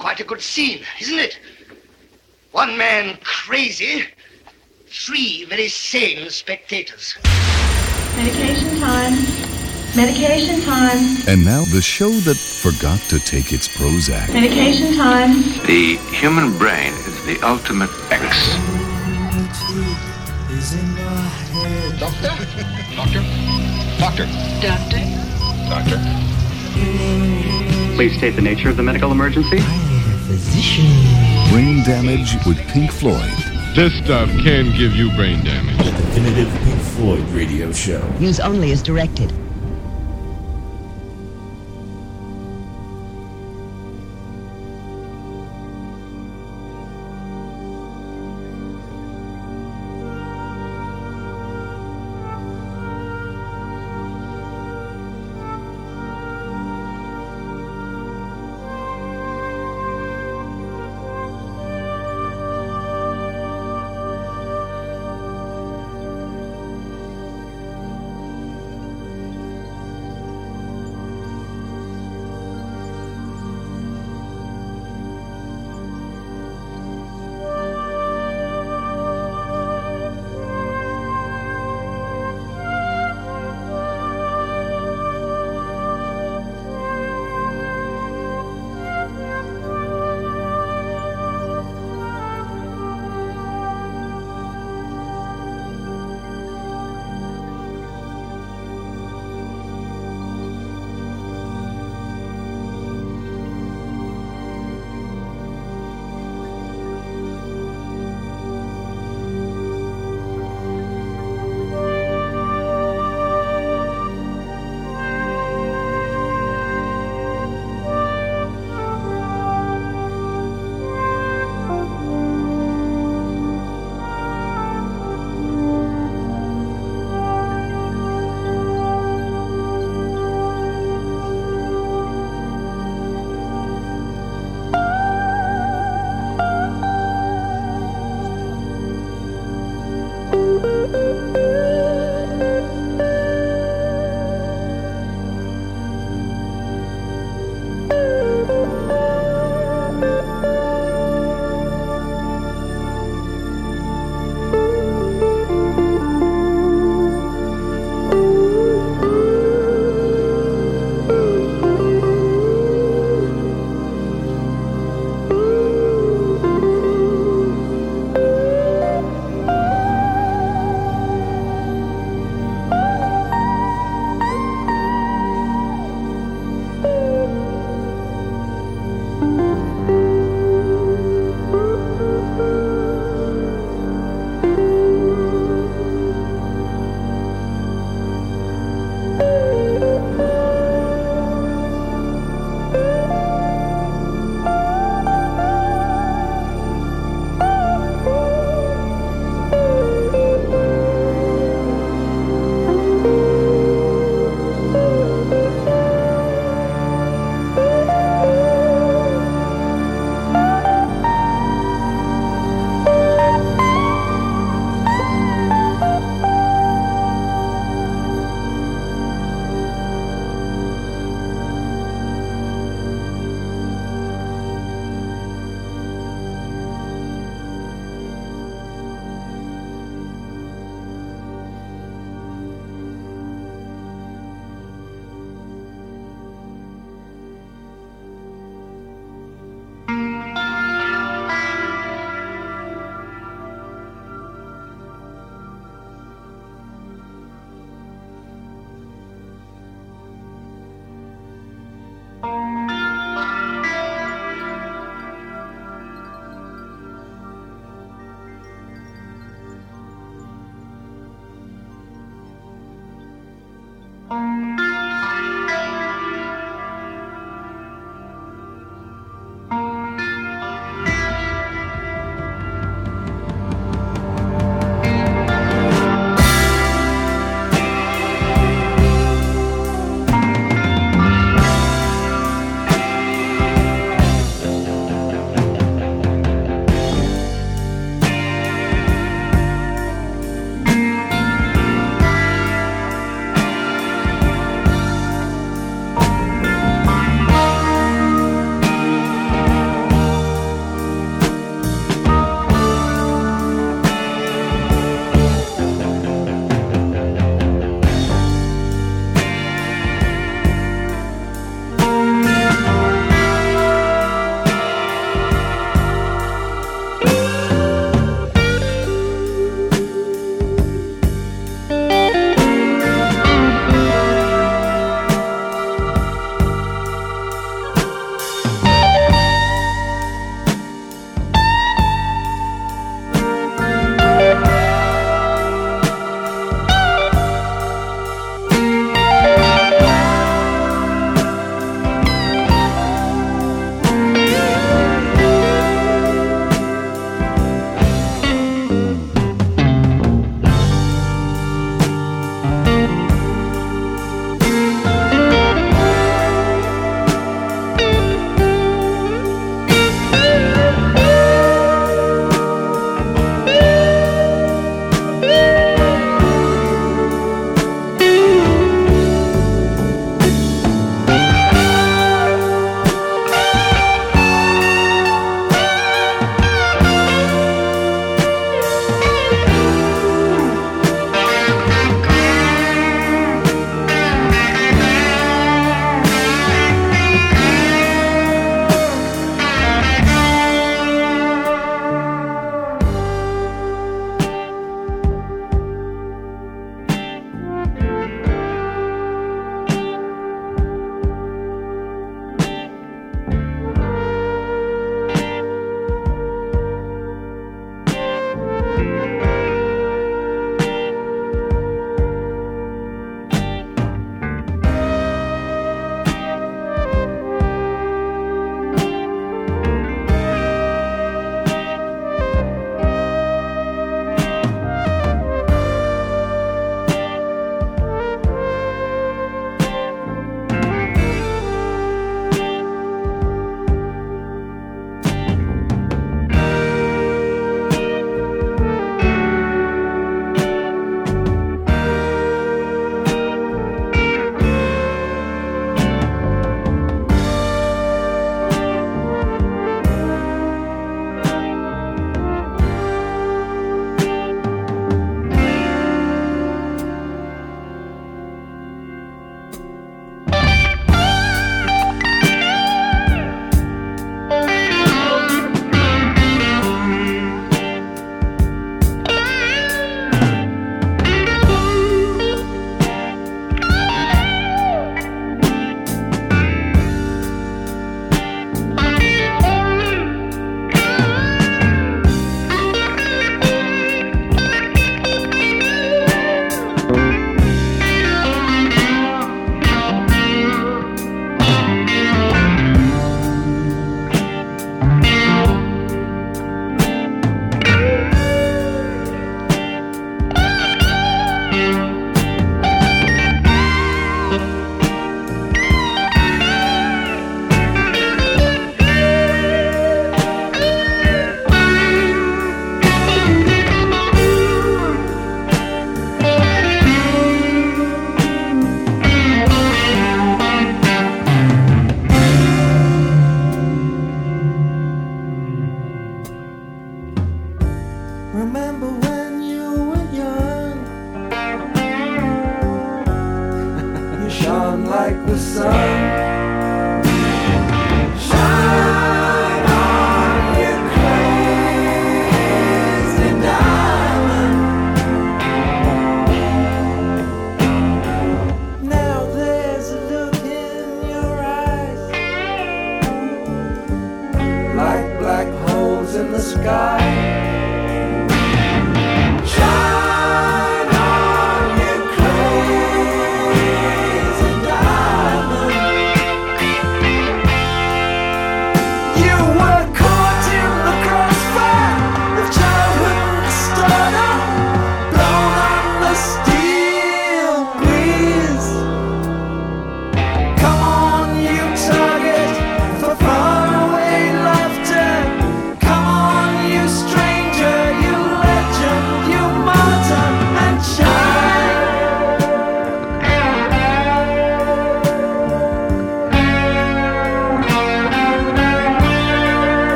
Quite a good scene, isn't it? One man crazy, three very sane spectators. Medication time. Medication time. And now the show that forgot to take its Prozac. Medication time. The human brain is the ultimate X. Doctor? Doctor? Doctor? Doctor. Doctor? Please state the nature of the medical emergency. Brain damage with Pink Floyd. This stuff can give you brain damage. The definitive Pink Floyd radio show. Use only as directed.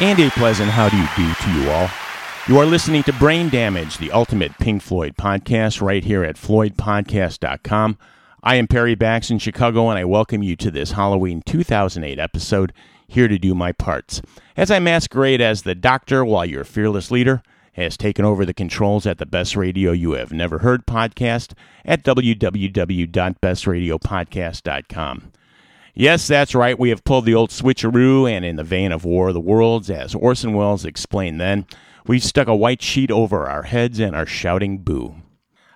And a pleasant how do you do to you all. You are listening to Brain Damage, the ultimate Pink Floyd podcast, right here at FloydPodcast.com. I am Perry Bax in Chicago, and I welcome you to this Halloween 2008 episode, here to do my parts. As I masquerade as the doctor while your fearless leader has taken over the controls at the Best Radio You Have Never Heard podcast at www.bestradiopodcast.com. Yes, that's right. We have pulled the old switcheroo, and in the vein of War of the Worlds, as Orson Welles explained then, we've stuck a white sheet over our heads and are shouting boo.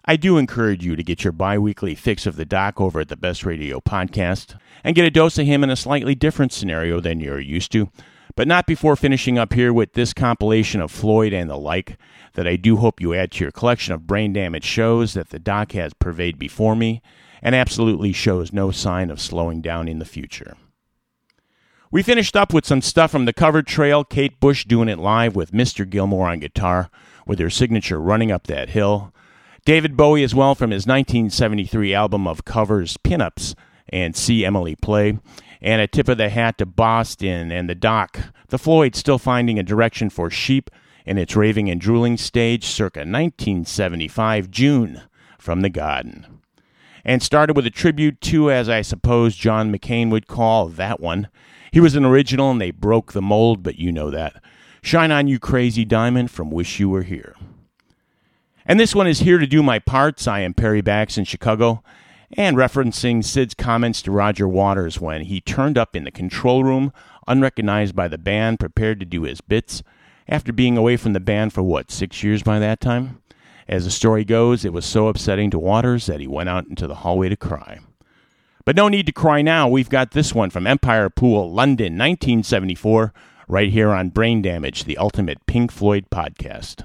I do encourage you to get your bi weekly fix of the doc over at the Best Radio podcast and get a dose of him in a slightly different scenario than you're used to, but not before finishing up here with this compilation of Floyd and the like that I do hope you add to your collection of brain damage shows that the doc has purveyed before me and absolutely shows no sign of slowing down in the future. We finished up with some stuff from the covered trail, Kate Bush doing it live with Mr. Gilmour on guitar, with her signature Running Up That Hill. David Bowie as well from his 1973 album of covers, Pinups, and See Emily Play. And a tip of the hat to Boston and the Doc. The Floyd still finding a direction for Sheep in its raving and drooling stage circa 1975 June from the Garden and started with a tribute to, as I suppose John McCain would call that one. He was an original and they broke the mold, but you know that. Shine on You Crazy Diamond from Wish You Were Here. And this one is here to do my parts. I am Perry Bax in Chicago, and referencing Syd's comments to Roger Waters when he turned up in the control room, unrecognized by the band, prepared to do his bits, after being away from the band for what, six years by that time? As the story goes, it was so upsetting to Waters that he went out into the hallway to cry. But no need to cry now. We've got this one from Empire Pool, London, 1974, right here on Brain Damage, the ultimate Pink Floyd podcast.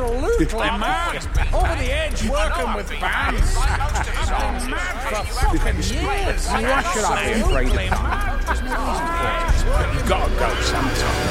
Absolutely mad. Over the edge working with bands. I've been mad for fucking years. You wash it off, afraid Absolutely mad. You've got to go sometime.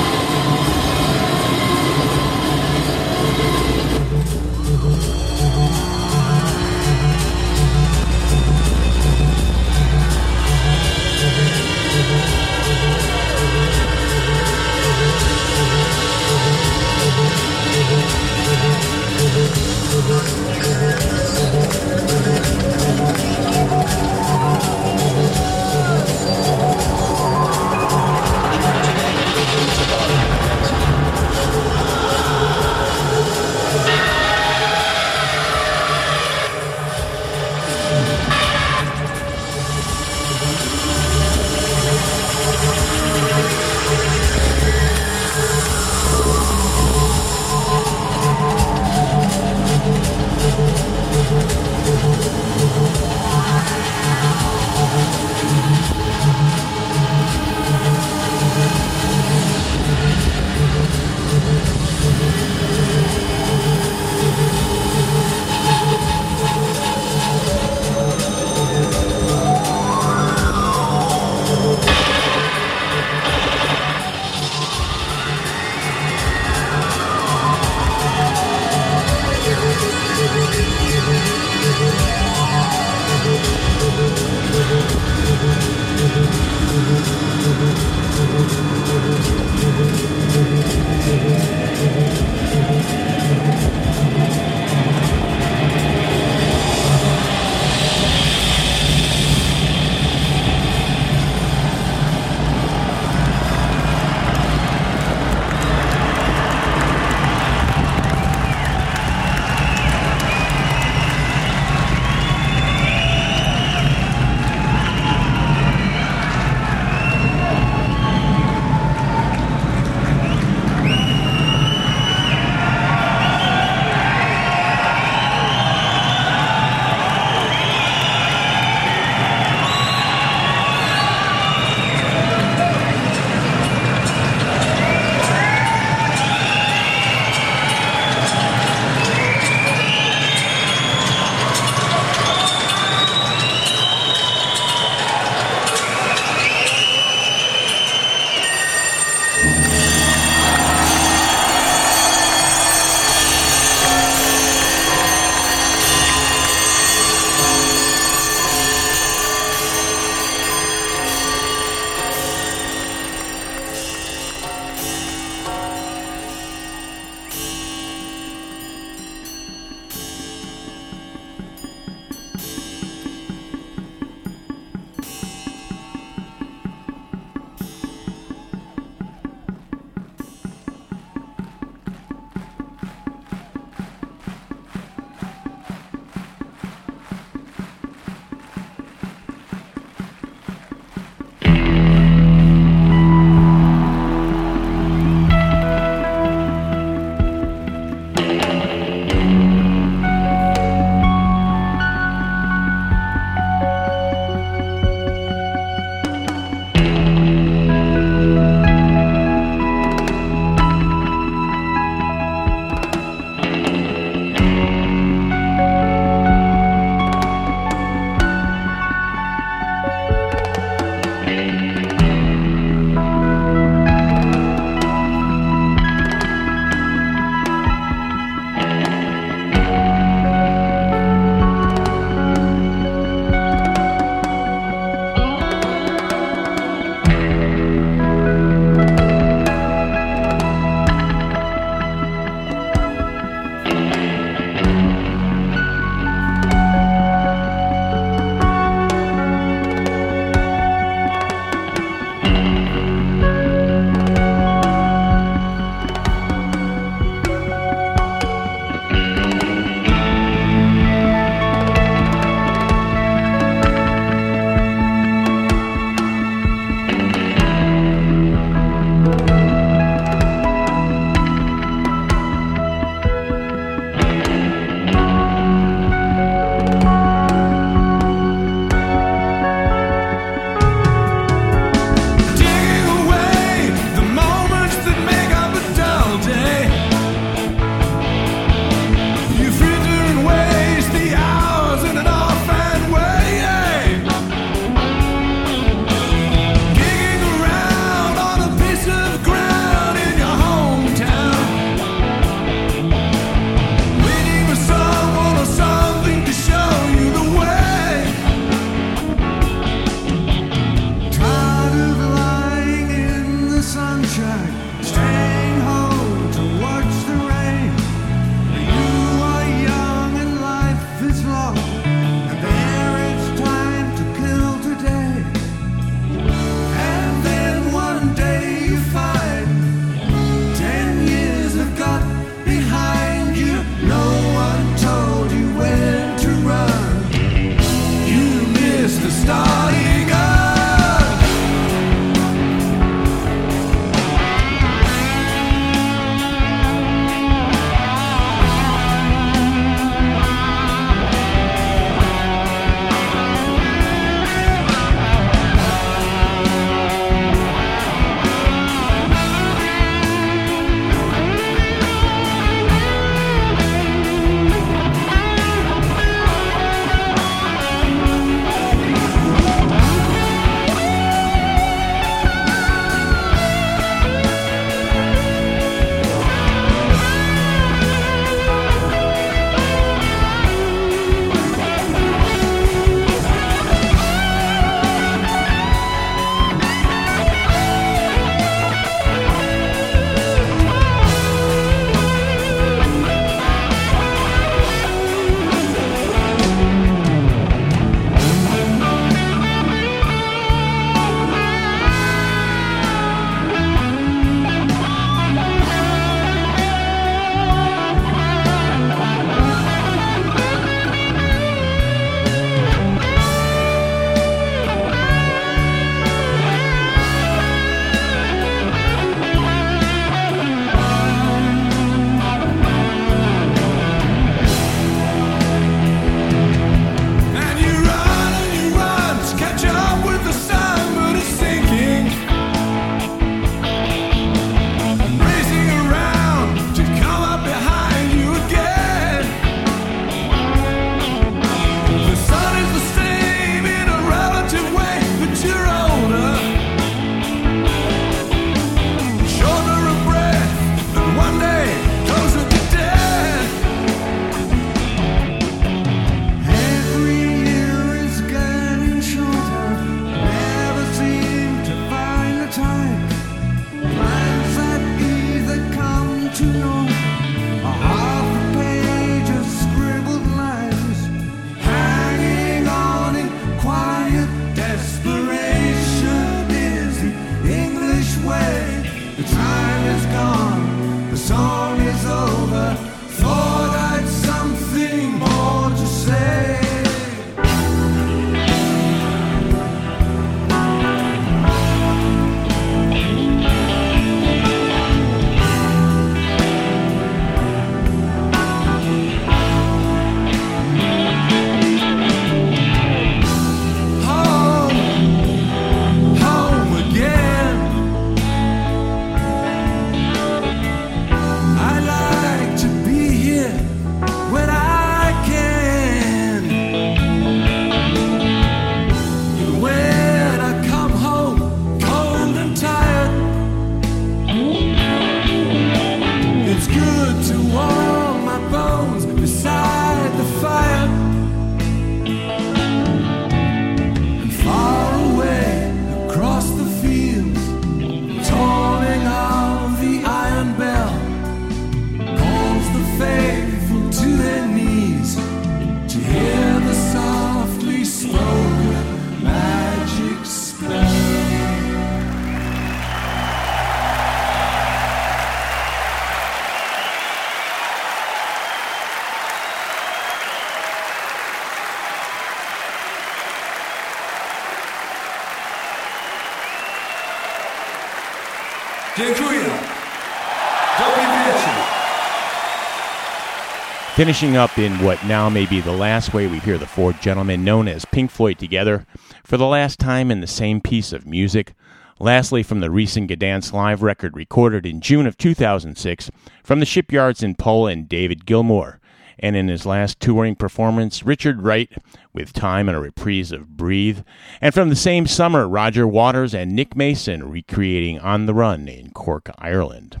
Finishing up in what now may be the last way we hear the four gentlemen known as Pink Floyd together for the last time in the same piece of music. Lastly, from the recent Gdansk live record recorded in June of 2006 from the shipyards in Poland, David Gilmour. And in his last touring performance, Richard Wright with Time and a reprise of Breathe. And from the same summer, Roger Waters and Nick Mason recreating On the Run in Cork, Ireland.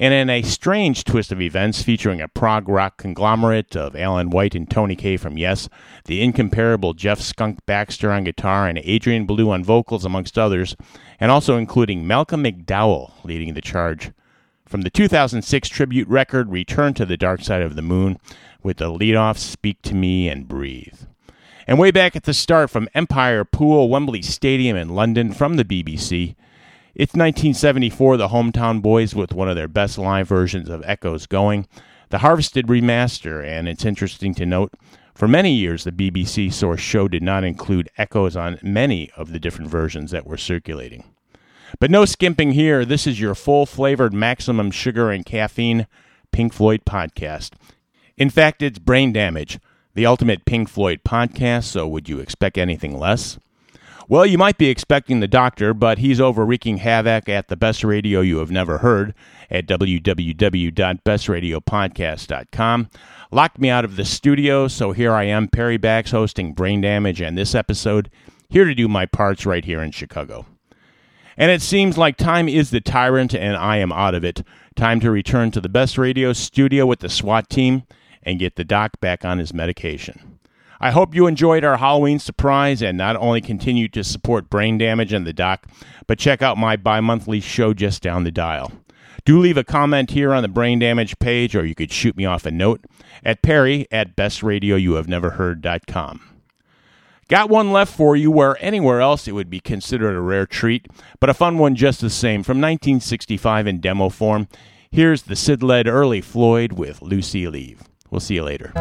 And in a strange twist of events featuring a prog rock conglomerate of Alan White and Tony Kaye from Yes, the incomparable Jeff Skunk Baxter on guitar and Adrian Belew on vocals, amongst others, and also including Malcolm McDowell leading the charge. From the 2006 tribute record Return to the Dark Side of the Moon, with the lead-off Speak to Me and Breathe. And way back at the start from Empire Pool, Wembley Stadium in London from the BBC, it's 1974, the Hometown Boys with one of their best live versions of Echoes going, the Harvested remaster, and it's interesting to note, for many years the BBC source show did not include echoes on many of the different versions that were circulating. But no skimping here, this is your full flavored maximum sugar and caffeine Pink Floyd podcast. In fact, it's Brain Damage, the ultimate Pink Floyd podcast, so would you expect anything less? Well, you might be expecting the doctor, but he's over wreaking havoc at the best radio you have never heard at www.bestradiopodcast.com. Locked me out of the studio, so here I am, Perry Bax, hosting Brain Damage and this episode, here to do my parts right here in Chicago. And it seems like time is the tyrant, and I am out of it. Time to return to the best radio studio with the SWAT team and get the doc back on his medication. I hope you enjoyed our Halloween surprise and not only continue to support Brain Damage and the Doc, but check out my bi monthly show just down the dial. Do leave a comment here on the Brain Damage page, or you could shoot me off a note at perry at bestradioyouhaveneverheard.com. Got one left for you where anywhere else it would be considered a rare treat, but a fun one just the same. From 1965 in demo form, here's the Syd led early Floyd with Lucy Leave. We'll see you later.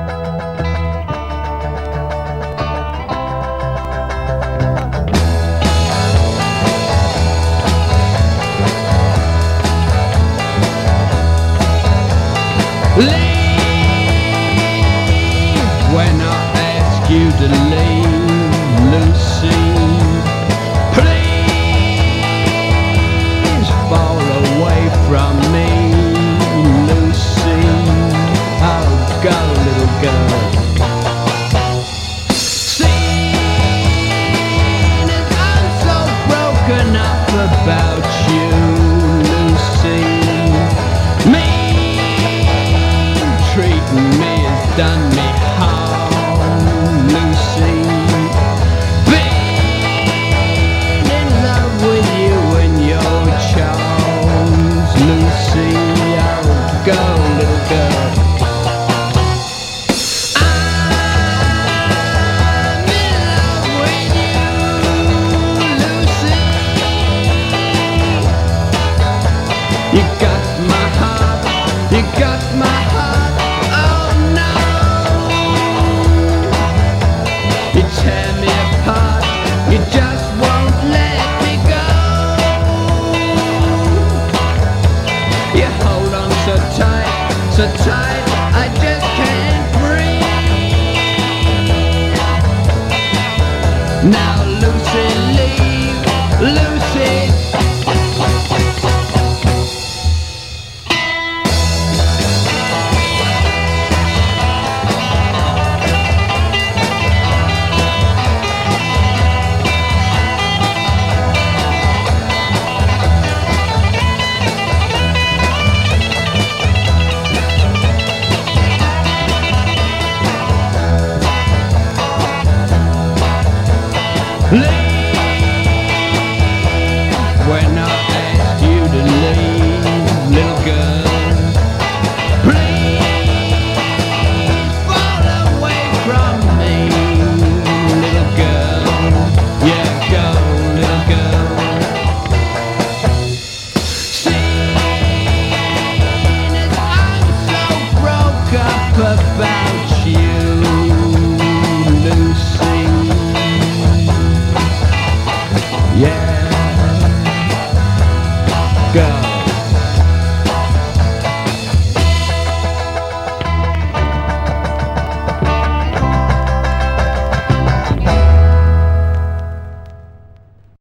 When I ask you to leave,